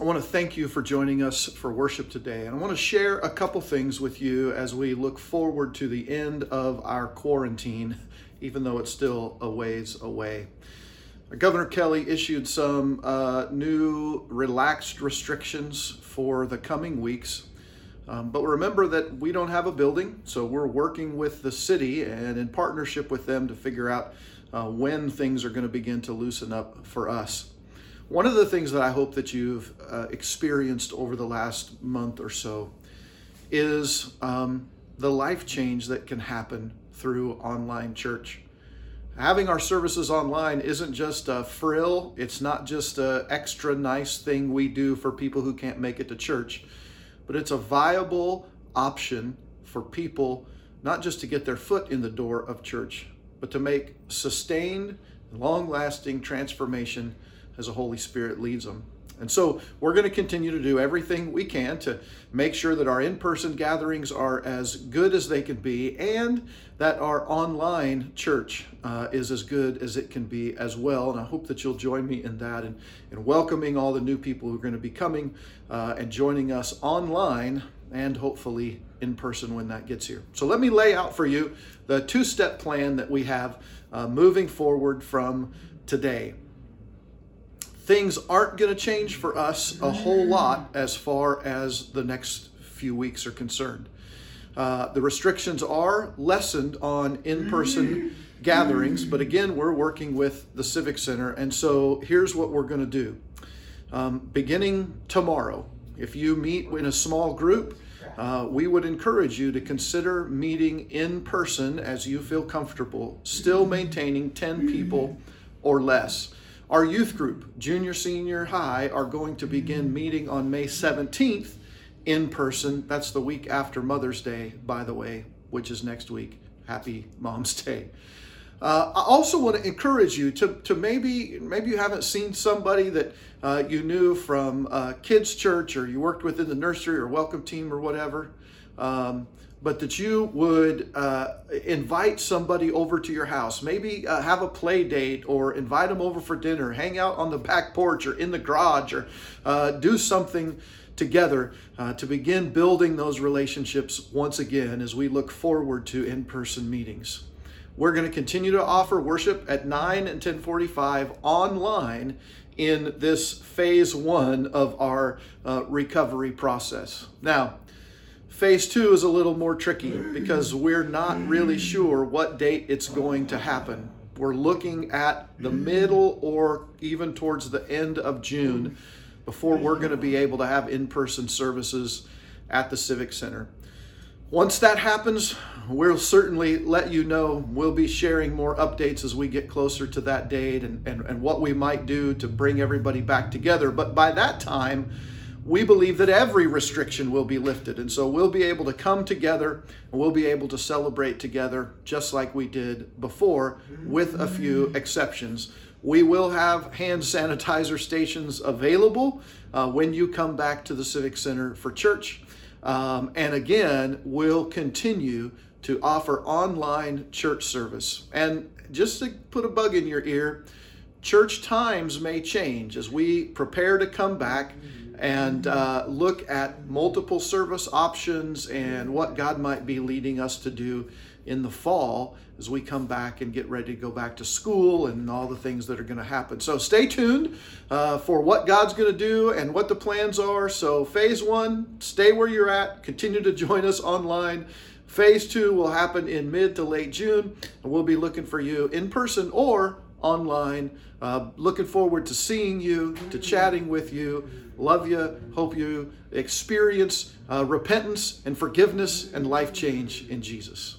Speaker 2: I want to thank you for joining us for worship today. And I want to share a couple things with you as we look forward to the end of our quarantine, even though it's still a ways away. Governor Kelly issued some uh, new relaxed restrictions for the coming weeks. Um, but remember that we don't have a building, so we're working with the city and in partnership with them to figure out uh, when things are going to begin to loosen up for us. One of the things that I hope that you've uh, experienced over the last month or so is um, the life change that can happen through online church. Having our services online isn't just a frill, it's not just an extra nice thing we do for people who can't make it to church, but it's a viable option for people not just to get their foot in the door of church, but to make sustained, long lasting transformation as the Holy Spirit leads them. And so we're going to continue to do everything we can to make sure that our in person gatherings are as good as they can be and that our online church uh, is as good as it can be as well. And I hope that you'll join me in that and, and welcoming all the new people who are going to be coming uh, and joining us online and hopefully in person when that gets here. So let me lay out for you the two step plan that we have uh, moving forward from today things aren't going to change for us a whole lot as far as the next few weeks are concerned. Uh, the restrictions are lessened on in person gatherings, but again, we're working with the Civic Center. And so here's what we're going to do. Um, beginning tomorrow, if you meet in a small group, uh, we would encourage you to consider meeting in person as you feel comfortable, still maintaining 10 people or less. Our youth group, junior, senior, high, are going to begin meeting on May 17th in person. That's the week after Mother's Day, by the way, which is next week. Happy Mom's Day. Uh, I also want to encourage you to, to maybe maybe you haven't seen somebody that uh, you knew from uh, kids church or you worked with in the nursery or welcome team or whatever. Um, but that you would uh, invite somebody over to your house. Maybe uh, have a play date or invite them over for dinner, hang out on the back porch or in the garage or uh, do something together uh, to begin building those relationships once again as we look forward to in-person meetings. We're going to continue to offer worship at 9 and 1045 online in this phase one of our uh, recovery process. Now, Phase two is a little more tricky because we're not really sure what date it's going to happen. We're looking at the middle or even towards the end of June before we're going to be able to have in person services at the Civic Center. Once that happens, we'll certainly let you know. We'll be sharing more updates as we get closer to that date and, and, and what we might do to bring everybody back together. But by that time, we believe that every restriction will be lifted. And so we'll be able to come together and we'll be able to celebrate together just like we did before, with a few exceptions. We will have hand sanitizer stations available uh, when you come back to the Civic Center for church. Um, and again, we'll continue to offer online church service. And just to put a bug in your ear, church times may change as we prepare to come back and uh, look at multiple service options and what God might be leading us to do in the fall as we come back and get ready to go back to school and all the things that are going to happen. So stay tuned uh, for what God's going to do and what the plans are. So, phase one, stay where you're at, continue to join us online. Phase two will happen in mid to late June, and we'll be looking for you in person or online. Uh, looking forward to seeing you, to chatting with you. Love you. Hope you experience uh, repentance and forgiveness and life change in Jesus.